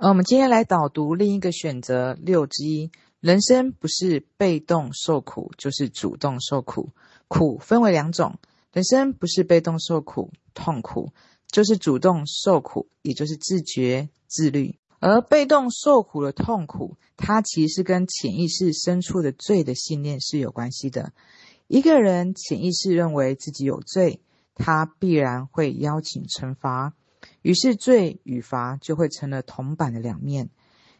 呃，我们今天来导读另一个选择六之一。人生不是被动受苦，就是主动受苦。苦分为两种，人生不是被动受苦、痛苦，就是主动受苦，也就是自觉自律。而被动受苦的痛苦，它其实跟潜意识深处的罪的信念是有关系的。一个人潜意识认为自己有罪，他必然会邀请惩罚，于是罪与罚就会成了铜板的两面。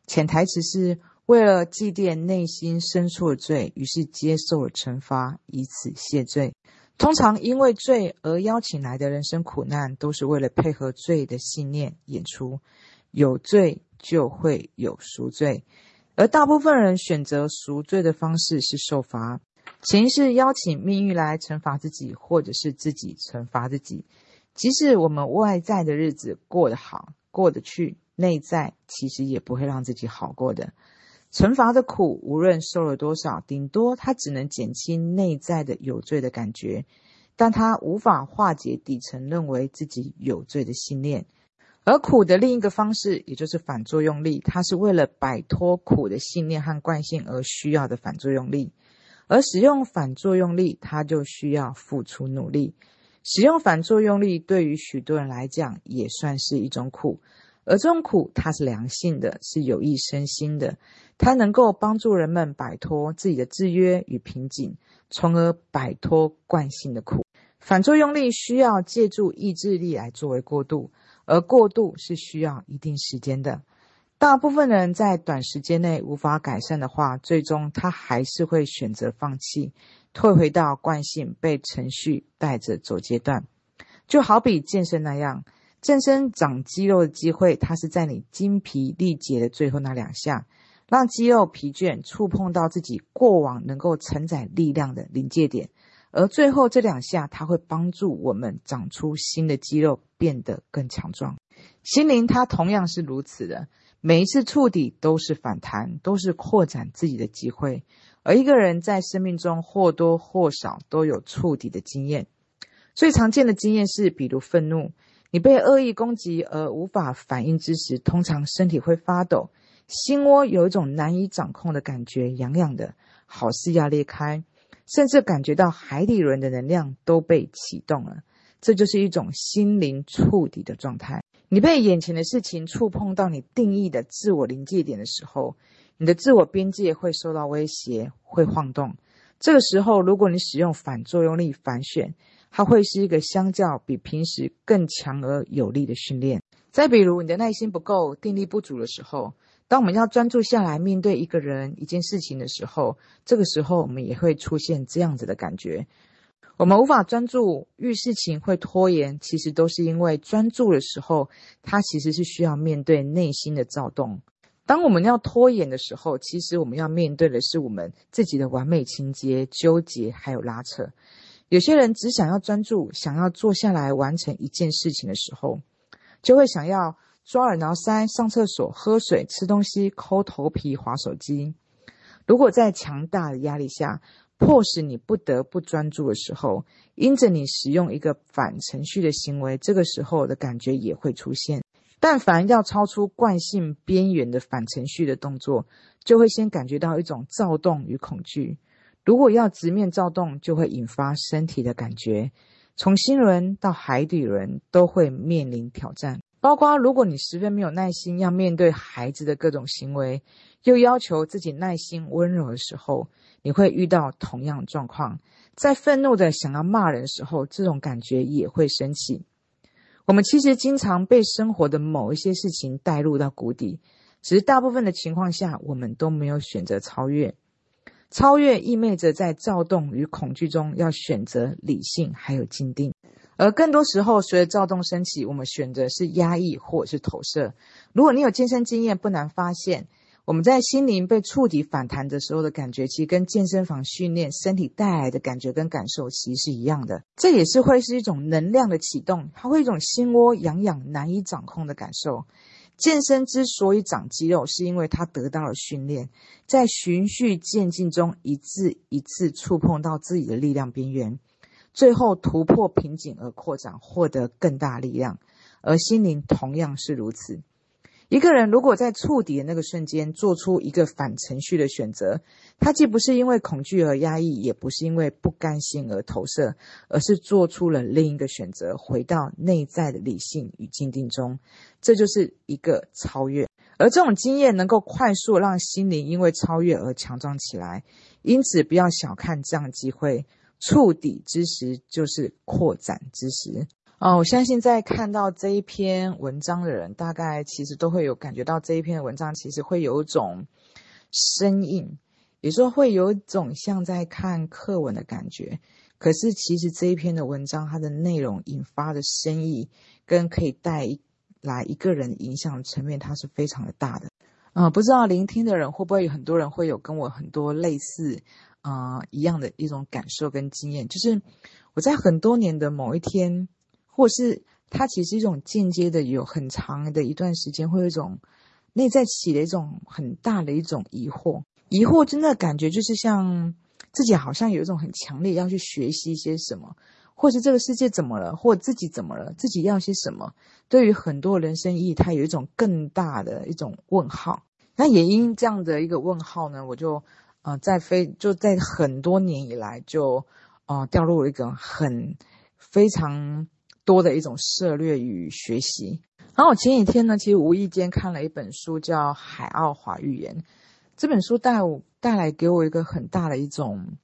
潜台词是为了祭奠内心深处的罪，于是接受了惩罚，以此谢罪。通常因为罪而邀请来的人生苦难，都是为了配合罪的信念演出。有罪就会有赎罪，而大部分人选择赎罪的方式是受罚。潜意识邀请命运来惩罚自己，或者是自己惩罚自己。即使我们外在的日子过得好，过得去。内在其实也不会让自己好过的，惩罚的苦，无论受了多少，顶多它只能减轻内在的有罪的感觉，但它无法化解底层认为自己有罪的信念。而苦的另一个方式，也就是反作用力，它是为了摆脱苦的信念和惯性而需要的反作用力。而使用反作用力，它就需要付出努力。使用反作用力，对于许多人来讲，也算是一种苦。而这种苦，它是良性的，是有益身心的，它能够帮助人们摆脱自己的制约与瓶颈，从而摆脱惯性的苦。反作用力需要借助意志力来作为过渡，而过渡是需要一定时间的。大部分人在短时间内无法改善的话，最终他还是会选择放弃，退回到惯性被程序带着走阶段。就好比健身那样。健身长肌肉的机会，它是在你精疲力竭的最后那两下，让肌肉疲倦，触碰到自己过往能够承载力量的临界点，而最后这两下，它会帮助我们长出新的肌肉，变得更强壮。心灵它同样是如此的，每一次触底都是反弹，都是扩展自己的机会。而一个人在生命中或多或少都有触底的经验，最常见的经验是，比如愤怒。你被恶意攻击而无法反应之时，通常身体会发抖，心窝有一种难以掌控的感觉，痒痒的，好似要裂开，甚至感觉到海底轮的能量都被启动了。这就是一种心灵触底的状态。你被眼前的事情触碰到你定义的自我临界点的时候，你的自我边界会受到威胁，会晃动。这个时候，如果你使用反作用力反选，它会是一个相较比平时更强而有力的训练。再比如，你的耐心不够、定力不足的时候，当我们要专注下来面对一个人、一件事情的时候，这个时候我们也会出现这样子的感觉：我们无法专注，遇事情会拖延，其实都是因为专注的时候，它其实是需要面对内心的躁动。当我们要拖延的时候，其实我们要面对的是我们自己的完美情节、纠结还有拉扯。有些人只想要专注，想要坐下来完成一件事情的时候，就会想要抓耳挠腮、上厕所、喝水、吃东西、抠头皮、划手机。如果在强大的压力下，迫使你不得不专注的时候，因着你使用一个反程序的行为，这个时候的感觉也会出现。但凡要超出惯性边缘的反程序的动作，就会先感觉到一种躁动与恐惧。如果要直面躁动，就会引发身体的感觉，从心轮到海底轮都会面临挑战。包括如果你十分没有耐心，要面对孩子的各种行为，又要求自己耐心温柔的时候，你会遇到同样状况。在愤怒的想要骂人的时候，这种感觉也会升起。我们其实经常被生活的某一些事情带入到谷底，只是大部分的情况下，我们都没有选择超越。超越意味着在躁动与恐惧中要选择理性，还有坚定。而更多时候，随着躁动升起，我们选择是压抑或者是投射。如果你有健身经验，不难发现，我们在心灵被触底反弹的时候的感觉，其实跟健身房训练身体带来的感觉跟感受其实是一样的。这也是会是一种能量的启动，它会一种心窝痒痒难以掌控的感受。健身之所以长肌肉，是因为它得到了训练，在循序渐进中，一次一次触碰到自己的力量边缘，最后突破瓶颈而扩展，获得更大力量。而心灵同样是如此，一个人如果在触底的那个瞬间做出一个反程序的选择，他既不是因为恐惧而压抑，也不是因为不甘心而投射，而是做出了另一个选择，回到内在的理性与静定中。这就是一个超越。而这种经验能够快速让心灵因为超越而强壮起来。因此，不要小看这样的机会。触底之时，就是扩展之时。哦，我相信在看到这一篇文章的人，大概其实都会有感觉到这一篇文章其实会有一种生硬，也说会有一种像在看课文的感觉。可是其实这一篇的文章，它的内容引发的深意跟可以带来一个人影响层面，它是非常的大的。嗯、不知道聆听的人会不会有很多人会有跟我很多类似啊、一样的一种感受跟经验，就是我在很多年的某一天。或是它其实一种间接的，有很长的一段时间，会有一种内在起的一种很大的一种疑惑。疑惑真的感觉就是像自己好像有一种很强烈要去学习一些什么，或是这个世界怎么了，或自己怎么了，自己要些什么。对于很多人生意义，它有一种更大的一种问号。那也因这样的一个问号呢，我就呃在非就在很多年以来就呃掉入了一个很非常。多的一种涉猎与学习。然后我前几天呢，其实无意间看了一本书，叫《海奥华预言》。这本书带我带来给我一个很大的一种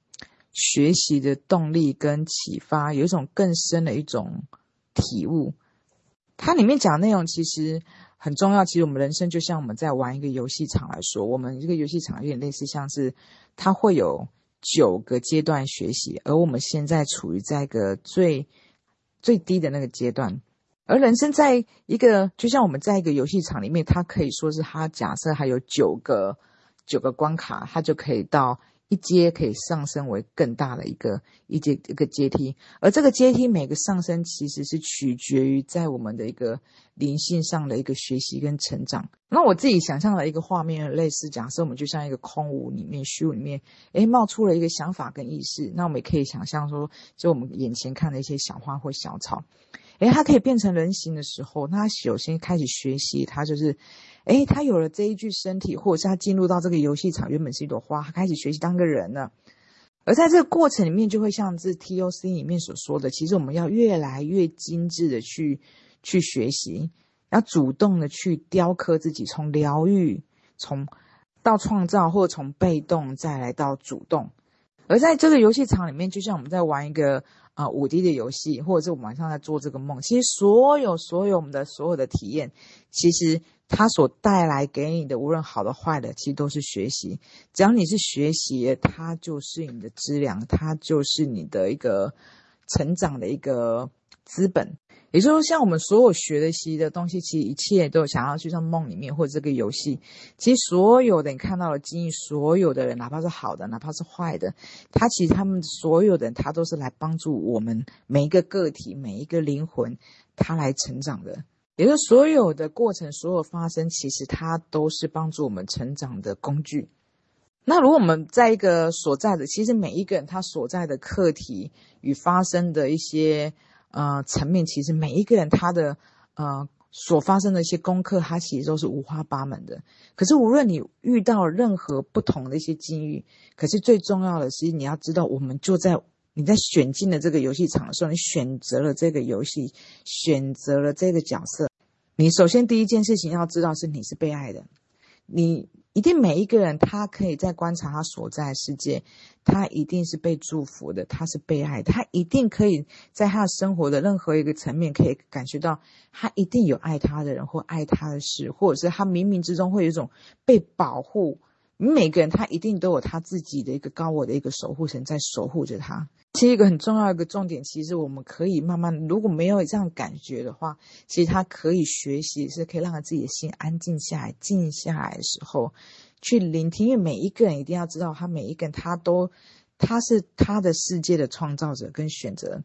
学习的动力跟启发，有一种更深的一种体悟。它里面讲内容其实很重要。其实我们人生就像我们在玩一个游戏场来说，我们这个游戏场有点类似，像是它会有九个阶段学习，而我们现在处于在一个最。最低的那个阶段，而人生在一个，就像我们在一个游戏场里面，它可以说是它假设还有九个九个关卡，它就可以到。一阶可以上升为更大的一个一阶一个阶梯，而这个阶梯每个上升其实是取决于在我们的一个灵性上的一个学习跟成长。那我自己想象的一个画面类似，假设我们就像一个空无里面虚无里面，诶，冒出了一个想法跟意识，那我们也可以想象说，就我们眼前看的一些小花或小草。诶，它可以变成人形的时候，那他首先开始学习，他就是，诶，他有了这一具身体，或者是他进入到这个游戏场，原本是一朵花，他开始学习当个人了。而在这个过程里面，就会像这 TOC 里面所说的，其实我们要越来越精致的去去学习，要主动的去雕刻自己，从疗愈，从到创造，或者从被动再来到主动。而在这个游戏场里面，就像我们在玩一个。啊，五 D 的游戏，或者是我们晚上在做这个梦，其实所有所有我们的所有的体验，其实它所带来给你的，无论好的坏的，其实都是学习。只要你是学习，它就是你的资粮，它就是你的一个成长的一个资本。也就是说，像我们所有学的习的东西，其实一切都想要去像梦里面或者这个游戏。其实所有的你看到的经历，所有的人，哪怕是好的，哪怕是坏的，他其实他们所有的人，他都是来帮助我们每一个个体、每一个灵魂，他来成长的。也就是所有的过程，所有发生，其实它都是帮助我们成长的工具。那如果我们在一个所在的，其实每一个人他所在的课题与发生的一些。呃，层面其实每一个人他的呃所发生的一些功课，它其实都是五花八门的。可是无论你遇到任何不同的一些境遇，可是最重要的是你要知道，我们就在你在选进了这个游戏场的时候，你选择了这个游戏，选择了这个角色，你首先第一件事情要知道是你是被爱的，你。一定每一个人，他可以在观察他所在的世界，他一定是被祝福的，他是被爱，他一定可以在他生活的任何一个层面，可以感觉到他一定有爱他的人或爱他的事，或者是他冥冥之中会有一种被保护。每个人他一定都有他自己的一个高我的一个守护神在守护着他。其实一个很重要的一个重点，其实我们可以慢慢，如果没有这样感觉的话，其实他可以学习，是可以让他自己的心安静下来，静下来的时候去聆听。因为每一个人一定要知道，他每一个人他都他是他的世界的创造者跟选择，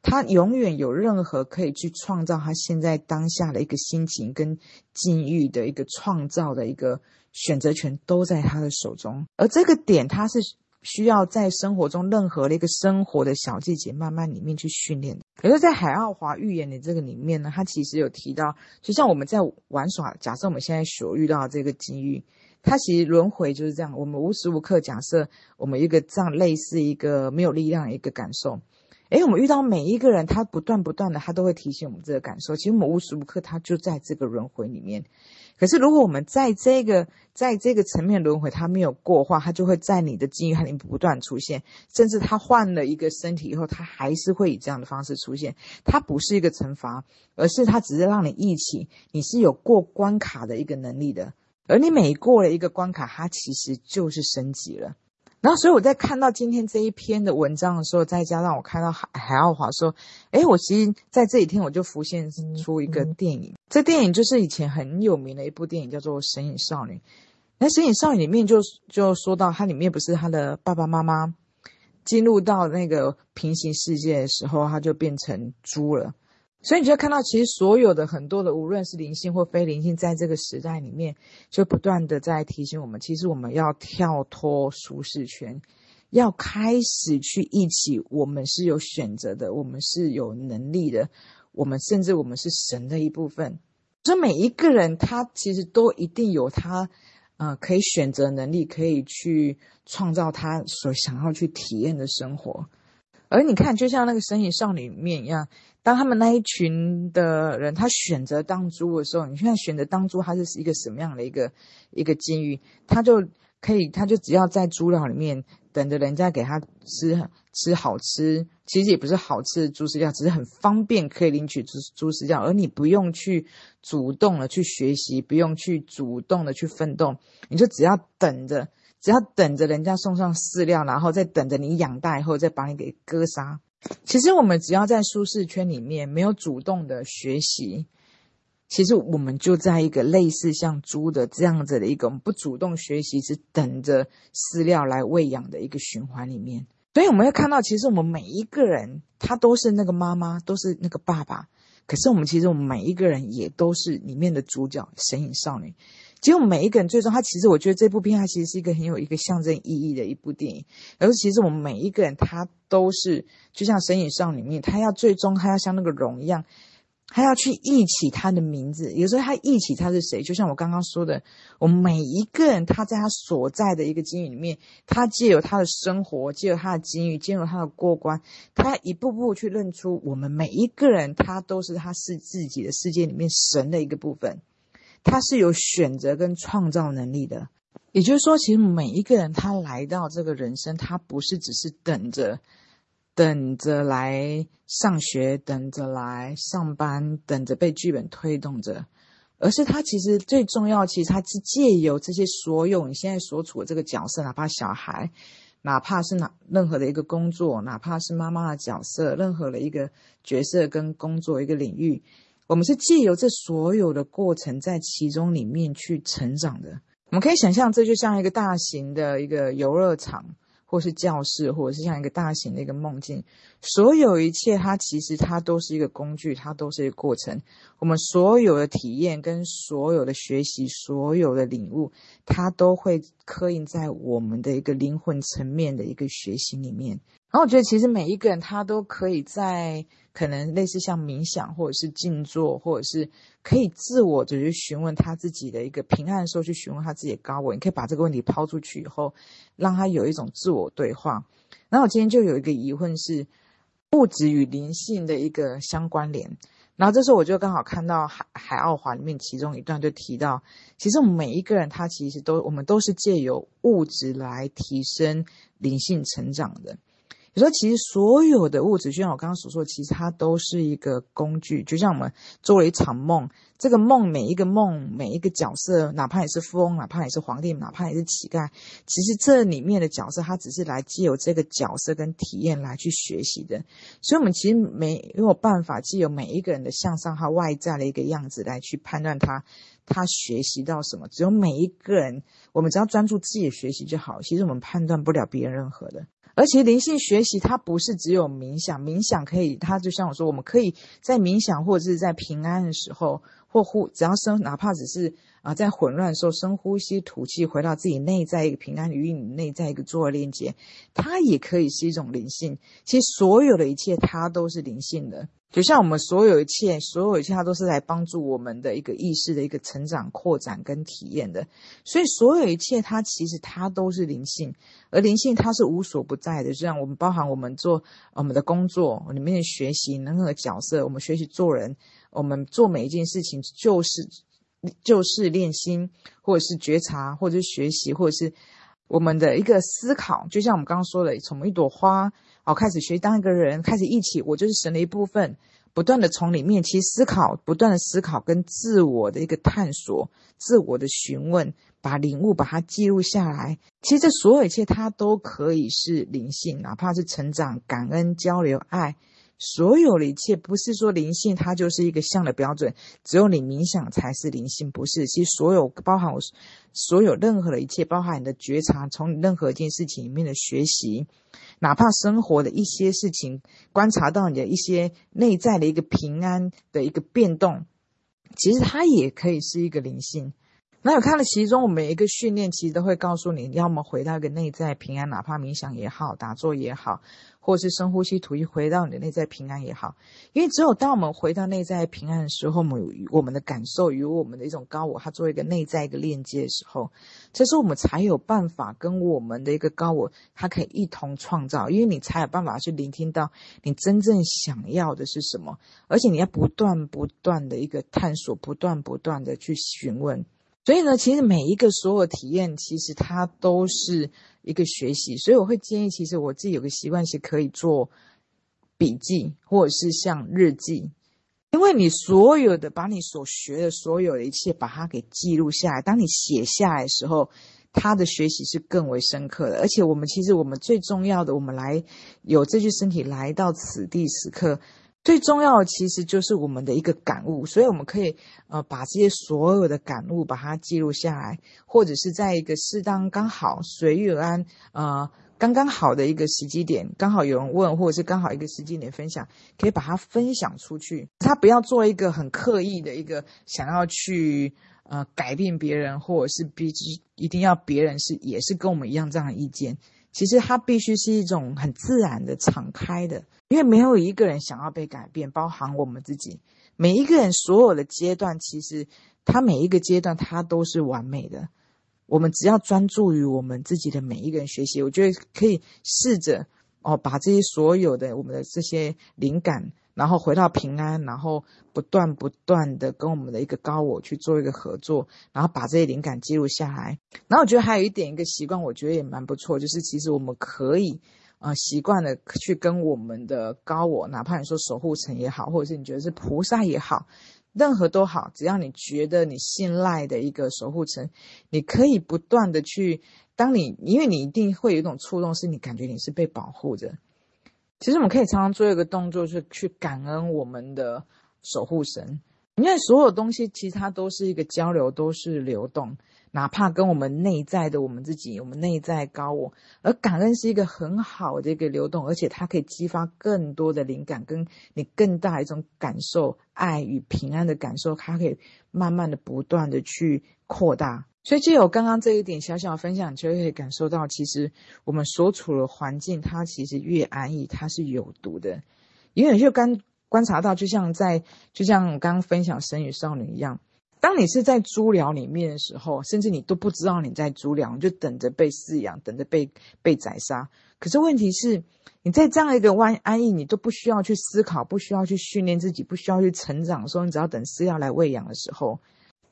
他永远有任何可以去创造他现在当下的一个心情跟境遇的一个创造的一个。选择权都在他的手中，而这个点他是需要在生活中任何的一个生活的小细节，慢慢里面去训练。可是，在海奥华预言的这个里面呢，他其实有提到，就像我们在玩耍，假设我们现在所遇到的这个机遇，它其实轮回就是这样。我们无时无刻假设我们一个这样类似一个没有力量的一个感受。诶，我们遇到每一个人，他不断不断的，他都会提醒我们这个感受。其实我们无时无刻，他就在这个轮回里面。可是，如果我们在这个在这个层面轮回，它没有过的话，它就会在你的记忆里不断出现，甚至它换了一个身体以后，它还是会以这样的方式出现。它不是一个惩罚，而是它只是让你忆起你是有过关卡的一个能力的，而你每过了一个关卡，它其实就是升级了。然后，所以我在看到今天这一篇的文章的时候，再加上我看到海海奥华说：“诶，我其实在这几天我就浮现出一个电影，嗯嗯、这电影就是以前很有名的一部电影，叫做《神隐少女》。那《神隐少女》里面就就说到，它里面不是他的爸爸妈妈进入到那个平行世界的时候，他就变成猪了。”所以你就看到，其实所有的很多的，无论是灵性或非灵性，在这个时代里面，就不断的在提醒我们，其实我们要跳脱舒适圈，要开始去一起，我们是有选择的，我们是有能力的，我们甚至我们是神的一部分。所以每一个人，他其实都一定有他，呃，可以选择能力，可以去创造他所想要去体验的生活。而你看，就像那个神隐少女里面一样，当他们那一群的人他选择当猪的时候，你现在选择当猪，他是一个什么样的一个一个境遇？他就可以，他就只要在猪寮里面等着人家给他吃吃好吃，其实也不是好吃的猪饲料，只是很方便可以领取猪猪饲料，而你不用去主动的去学习，不用去主动的去奋斗，你就只要等着。只要等着人家送上饲料，然后再等着你养大以后再把你给割杀。其实我们只要在舒适圈里面没有主动的学习，其实我们就在一个类似像猪的这样子的一个不主动学习，是等着饲料来喂养的一个循环里面。所以我们会看到，其实我们每一个人他都是那个妈妈，都是那个爸爸。可是我们其实我们每一个人也都是里面的主角，神隐少女。其实我们每一个人最终，他其实我觉得这部片它其实是一个很有一个象征意义的一部电影。而其实我们每一个人他都是，就像神隐少女里面，他要最终他要像那个龙一样，他要去忆起他的名字。有时候他忆起他是谁，就像我刚刚说的，我们每一个人他在他所在的一个境遇里面，他借由他的生活，借由他的境遇，借由他的过关，他一步步去认出我们每一个人，他都是他是自己的世界里面神的一个部分。他是有选择跟创造能力的，也就是说，其实每一个人他来到这个人生，他不是只是等着，等着来上学，等着来上班，等着被剧本推动着，而是他其实最重要，其实他是借由这些所有你现在所处的这个角色，哪怕小孩，哪怕是哪任何的一个工作，哪怕是妈妈的角色，任何的一个角色跟工作一个领域。我们是借由这所有的过程，在其中里面去成长的。我们可以想象，这就像一个大型的一个游乐场，或是教室，或者是像一个大型的一个梦境。所有一切，它其实它都是一个工具，它都是一个过程。我们所有的体验跟所有的学习，所有的领悟，它都会刻印在我们的一个灵魂层面的一个学习里面。然后我觉得，其实每一个人他都可以在可能类似像冥想，或者是静坐，或者是可以自我就去询问他自己的一个平安的时候，去询问他自己的高我。你可以把这个问题抛出去以后，让他有一种自我对话。然后我今天就有一个疑问是物质与灵性的一个相关联。然后这时候我就刚好看到海海奥华里面其中一段就提到，其实我们每一个人他其实都我们都是借由物质来提升灵性成长的。你说，其实所有的物质，就像我刚刚所说，其实它都是一个工具。就像我们做了一场梦，这个梦每一个梦，每一个角色，哪怕你是富翁，哪怕你是皇帝，哪怕你是乞丐，其实这里面的角色，它只是来借由这个角色跟体验来去学习的。所以，我们其实没有办法借由每一个人的向上和外在的一个样子来去判断他他学习到什么。只有每一个人，我们只要专注自己的学习就好。其实我们判断不了别人任何的。而且灵性学习它不是只有冥想，冥想可以，它就像我说，我们可以在冥想或者是在平安的时候，或呼，只要深，哪怕只是啊、在混乱的时候深呼吸吐气，回到自己内在一个平安，与你内在一个做链接，它也可以是一种灵性。其实所有的一切，它都是灵性的。就像我们所有一切，所有一切，它都是来帮助我们的一个意识的一个成长、扩展跟体验的。所以，所有一切，它其实它都是灵性，而灵性它是无所不在的。就像我们包含我们做我们的工作里面的学习，任何角色，我们学习做人，我们做每一件事情，就是就是练心，或者是觉察，或者是学习，或者是我们的一个思考。就像我们刚刚说的，从一朵花。好，开始学当一个人，开始一起，我就是神的一部分，不断的从里面去思考，不断的思考跟自我的一个探索，自我的询问，把领悟把它记录下来。其实这所有一切，它都可以是灵性，哪怕是成长、感恩、交流、爱，所有的一切，不是说灵性它就是一个像的标准，只有你冥想才是灵性，不是。其实所有包含我所有任何的一切，包含你的觉察，从任何一件事情里面的学习。哪怕生活的一些事情，观察到你的一些内在的一个平安的一个变动，其实它也可以是一个灵性。那有看了其中，我每一个训练其实都会告诉你，要么回到一个内在平安，哪怕冥想也好，打坐也好。或是深呼吸吐气，回到你的内在平安也好，因为只有当我们回到内在平安的时候，我们我们的感受与我们的一种高我，它作为一个内在一个链接的时候，这时候我们才有办法跟我们的一个高我，它可以一同创造，因为你才有办法去聆听到你真正想要的是什么，而且你要不断不断的一个探索，不断不断的去询问。所以呢，其实每一个所有体验，其实它都是一个学习。所以我会建议，其实我自己有个习惯是可以做笔记，或者是像日记，因为你所有的把你所学的所有的一切，把它给记录下来。当你写下来的时候，它的学习是更为深刻的。而且我们其实我们最重要的，我们来有这具身体来到此地此刻。最重要的其实就是我们的一个感悟，所以我们可以呃把这些所有的感悟把它记录下来，或者是在一个适当刚好随遇而安呃刚刚好的一个时机点，刚好有人问，或者是刚好一个时机点分享，可以把它分享出去。他不要做一个很刻意的一个想要去呃改变别人，或者是必须一定要别人是也是跟我们一样这样的意见。其实它必须是一种很自然的、敞开的，因为没有一个人想要被改变，包含我们自己。每一个人所有的阶段，其实他每一个阶段他都是完美的。我们只要专注于我们自己的每一个人学习，我觉得可以试着哦，把这些所有的我们的这些灵感。然后回到平安，然后不断不断的跟我们的一个高我去做一个合作，然后把这些灵感记录下来。然后我觉得还有一点一个习惯，我觉得也蛮不错，就是其实我们可以呃习惯的去跟我们的高我，哪怕你说守护神也好，或者是你觉得是菩萨也好，任何都好，只要你觉得你信赖的一个守护神，你可以不断的去，当你因为你一定会有一种触动，是你感觉你是被保护着。其实我们可以常常做一个动作，是去感恩我们的守护神，因为所有东西其实它都是一个交流，都是流动，哪怕跟我们内在的我们自己，我们内在高我，而感恩是一个很好的一个流动，而且它可以激发更多的灵感，跟你更大一种感受，爱与平安的感受，它可以慢慢的不断的去扩大。所以，借由刚刚这一点小小的分享，就可以感受到，其实我们所处的环境，它其实越安逸，它是有毒的。因为就刚观察到，就像在，就像我刚刚分享神与少女一样，当你是在猪寮里面的时候，甚至你都不知道你在猪寮，你就等着被饲养，等着被被宰杀。可是问题是，你在这样一个安安逸，你都不需要去思考，不需要去训练自己，不需要去成长的时候，你只要等饲料来喂养的时候。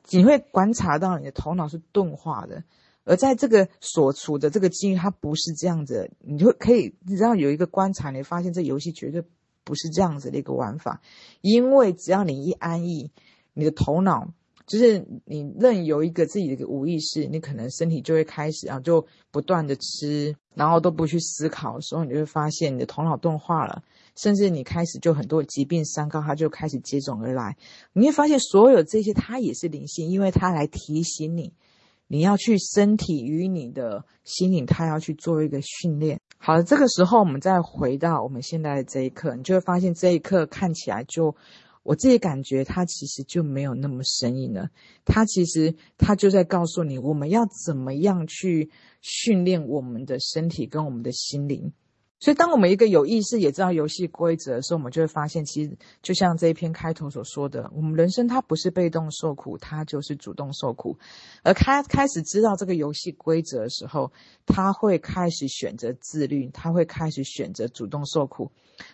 你会观察到你的头脑是钝化的，而在这个所处的这个境遇，它不是这样子。你就可以，你知道有一个观察，你发现这游戏绝对不是这样子的一个玩法。因为只要你一安逸，你的头脑就是你任由一个自己的一个无意识，你可能身体就会开始啊，就不断的吃，然后都不去思考的时候，你就会发现你的头脑钝化了。甚至你开始就很多疾病三高，它就开始接踵而来。你会发现，所有这些它也是灵性，因为它来提醒你，你要去身体与你的心灵，它要去做一个训练。好了，这个时候我们再回到我们现在的这一刻，你就会发现这一刻看起来就，我自己感觉它其实就没有那么生硬了。它其实它就在告诉你，我们要怎么样去训练我们的身体跟我们的心灵。所以，当我们一个有意识也知道游戏规则的时候，我们就会发现，其实就像这一篇开头所说的，我们人生它不是被动受苦，它就是主动受苦。而开开始知道这个游戏规则的时候，他会开始选择自律，他会开始选择主动受苦。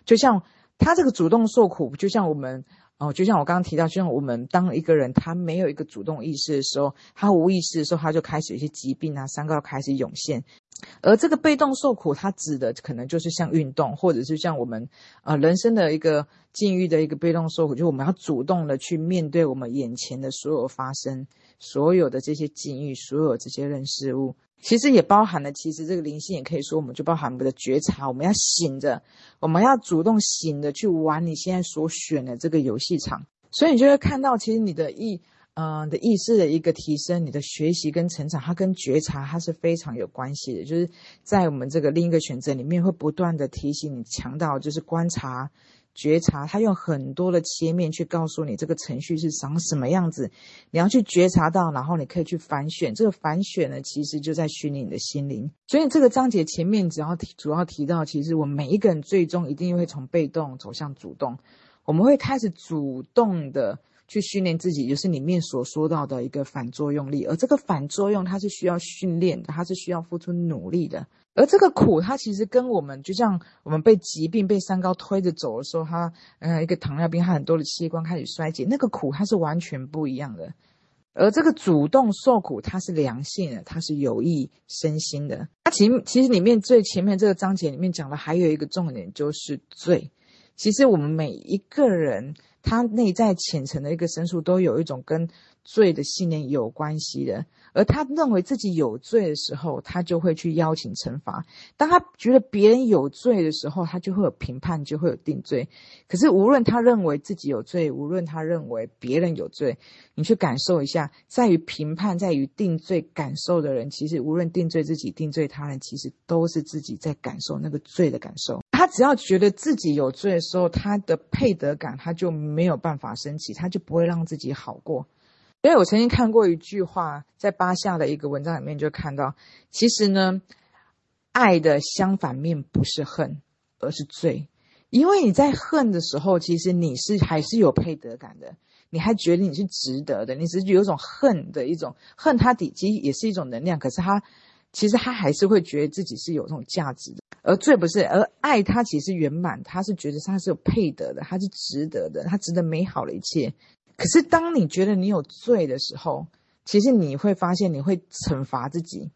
就像他这个主动受苦，就像我们。哦，就像我刚刚提到，就像我们当一个人他没有一个主动意识的时候，他无意识的时候，他就开始有一些疾病啊、三高开始涌现。而这个被动受苦，它指的可能就是像运动，或者是像我们呃人生的一个境遇的一个被动受苦，就是我们要主动的去面对我们眼前的所有发生，所有的这些境遇，所有这些人事物。其实也包含了，其实这个灵性也可以说，我们就包含我们的觉察，我们要醒着，我们要主动醒着去玩你现在所选的这个游戏场。所以你就会看到，其实你的意，嗯、呃，的意识的一个提升，你的学习跟成长，它跟觉察它是非常有关系的。就是在我们这个另一个选择里面，会不断的提醒你，强调就是观察。觉察，他用很多的切面去告诉你这个程序是长什么样子，你要去觉察到，然后你可以去反选。这个反选呢，其实就在训练你的心灵。所以这个章节前面只要提，主要提到，其实我们每一个人最终一定会从被动走向主动，我们会开始主动的去训练自己，就是里面所说到的一个反作用力。而这个反作用，它是需要训练的，它是需要付出努力的。而这个苦，它其实跟我们就像我们被疾病、被三高推着走的时候，它呃一个糖尿病，它很多的器官开始衰竭，那个苦它是完全不一样的。而这个主动受苦，它是良性的，它是有益身心的。它其实其实里面最前面这个章节里面讲的还有一个重点，就是罪。其实我们每一个人，他内在浅层的一个深处，都有一种跟罪的信念有关系的。而他认为自己有罪的时候，他就会去邀请惩罚；当他觉得别人有罪的时候，他就会有评判，就会有定罪。可是无论他认为自己有罪，无论他认为别人有罪，你去感受一下，在于评判、在于定罪感受的人，其实无论定罪自己、定罪他人，其实都是自己在感受那个罪的感受。他只要觉得自己有罪的时候，他的配得感他就没有办法升起，他就不会让自己好过。因为我曾经看过一句话，在巴夏的一个文章里面就看到，其实呢，爱的相反面不是恨，而是罪。因为你在恨的时候，其实你是还是有配得感的，你还觉得你是值得的，你只是有一种恨的一种恨，它底其实也是一种能量，可是他其实他还是会觉得自己是有这种价值的。而罪不是，而爱它其实圆满，他是觉得他是有配得的，他是值得的，他值得美好的一切。可是，当你觉得你有罪的时候，其实你会发现你会惩罚自己，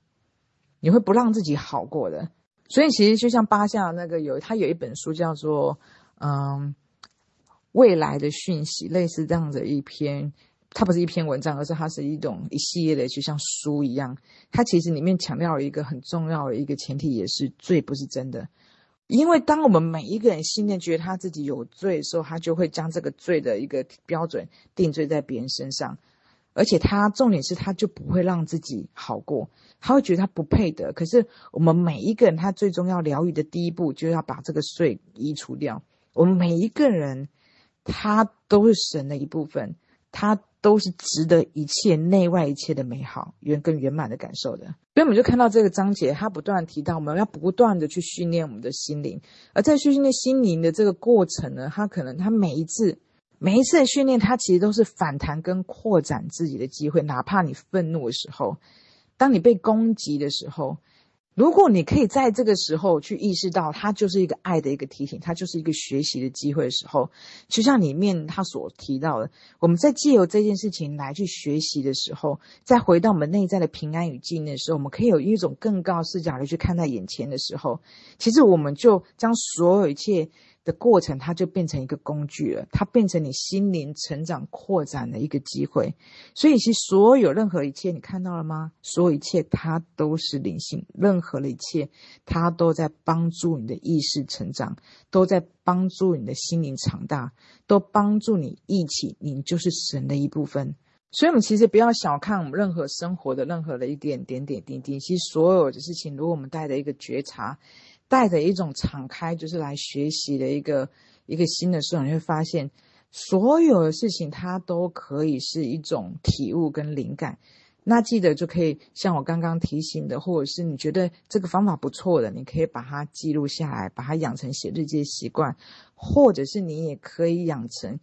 你会不让自己好过的。所以，其实就像巴夏那个有他有一本书叫做《嗯未来的讯息》，类似这样的一篇，它不是一篇文章，而是它是一种一系列的，就像书一样。它其实里面强调了一个很重要的一个前提，也是罪不是真的。因为当我们每一个人信念觉得他自己有罪的时候，他就会将这个罪的一个标准定罪在别人身上，而且他重点是他就不会让自己好过，他会觉得他不配得。可是我们每一个人，他最终要疗愈的第一步，就要把这个罪移除掉。我们每一个人，他都是神的一部分，他。都是值得一切内外一切的美好圆跟圆满的感受的，所以我们就看到这个章节，他不断提到我们要不断的去训练我们的心灵，而在训练心灵的这个过程呢，他可能他每一次每一次的训练，他其实都是反弹跟扩展自己的机会，哪怕你愤怒的时候，当你被攻击的时候。如果你可以在这个时候去意识到，它就是一个爱的一个提醒，它就是一个学习的机会的时候，就像里面他所提到的，我们在借由这件事情来去学习的时候，再回到我们内在的平安与静的时候，我们可以有一种更高视角的去看待眼前的时候，其实我们就将所有一切。的过程，它就变成一个工具了，它变成你心灵成长扩展的一个机会。所以，其实所有任何一切，你看到了吗？所有一切，它都是灵性，任何的一切，它都在帮助你的意识成长，都在帮助你的心灵长大，都帮助你一起你就是神的一部分。所以，我们其实不要小看我们任何生活的任何的一点点点滴滴。其实，所有的事情，如果我们带着一个觉察。带着一种敞开，就是来学习的一个一个新的时候，你会发现，所有的事情它都可以是一种体悟跟灵感。那记得就可以像我刚刚提醒的，或者是你觉得这个方法不错的，你可以把它记录下来，把它养成写日记的习惯，或者是你也可以养成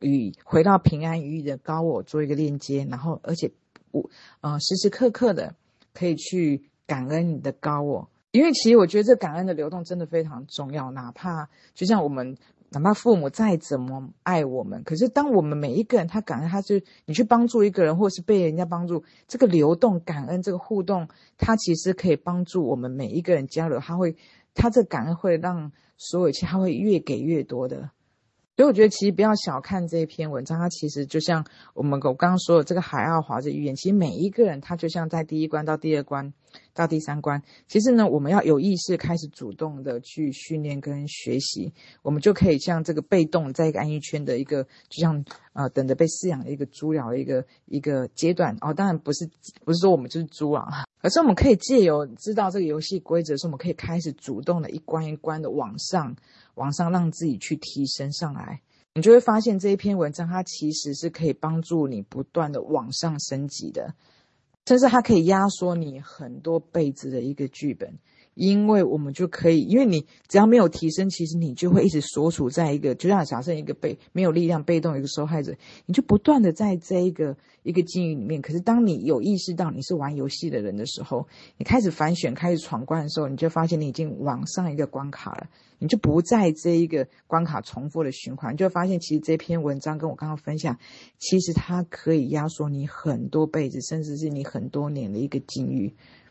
与回到平安无事的高我做一个链接，然后而且我呃时时刻刻的可以去感恩你的高我，因为其实我觉得这感恩的流动真的非常重要，哪怕就像我们。哪怕父母再怎么爱我们，可是当我们每一个人他感恩，他就你去帮助一个人，或是被人家帮助，这个流动感恩这个互动，它其实可以帮助我们每一个人交流。他会，他这感恩会让所有一切，他会越给越多的。所以我觉得，其实不要小看这一篇文章，它其实就像我们我刚刚说的这个海奥华这预言，其实每一个人他就像在第一关到第二关到第三关，其实呢，我们要有意识开始主动的去训练跟学习，我们就可以像这个被动在一个安逸圈的一个，就像呃等着被饲养的一个猪鸟的一个一个阶段哦。当然不是不是说我们就是猪啊，而是我们可以借由知道这个游戏规则，是我们可以开始主动的一关一关的往上。往上让自己去提升上来，你就会发现这一篇文章它其实是可以帮助你不断的往上升级的，甚至它可以压缩你很多辈子的一个剧本。因为我们就可以，因为你只要没有提升，其实你就会一直所处在一个，就像假设一个被没有力量、被动一个受害者，你就不断的在这一个一个境遇里面。可是当你有意识到你是玩游戏的人的时候，你开始反选、开始闯关的时候，你就发现你已经往上一个关卡了，你就不在这一个关卡重复的循环，你就发现其实这篇文章跟我刚刚分享，其实它可以压缩你很多辈子，甚至是你很多年的一个境遇。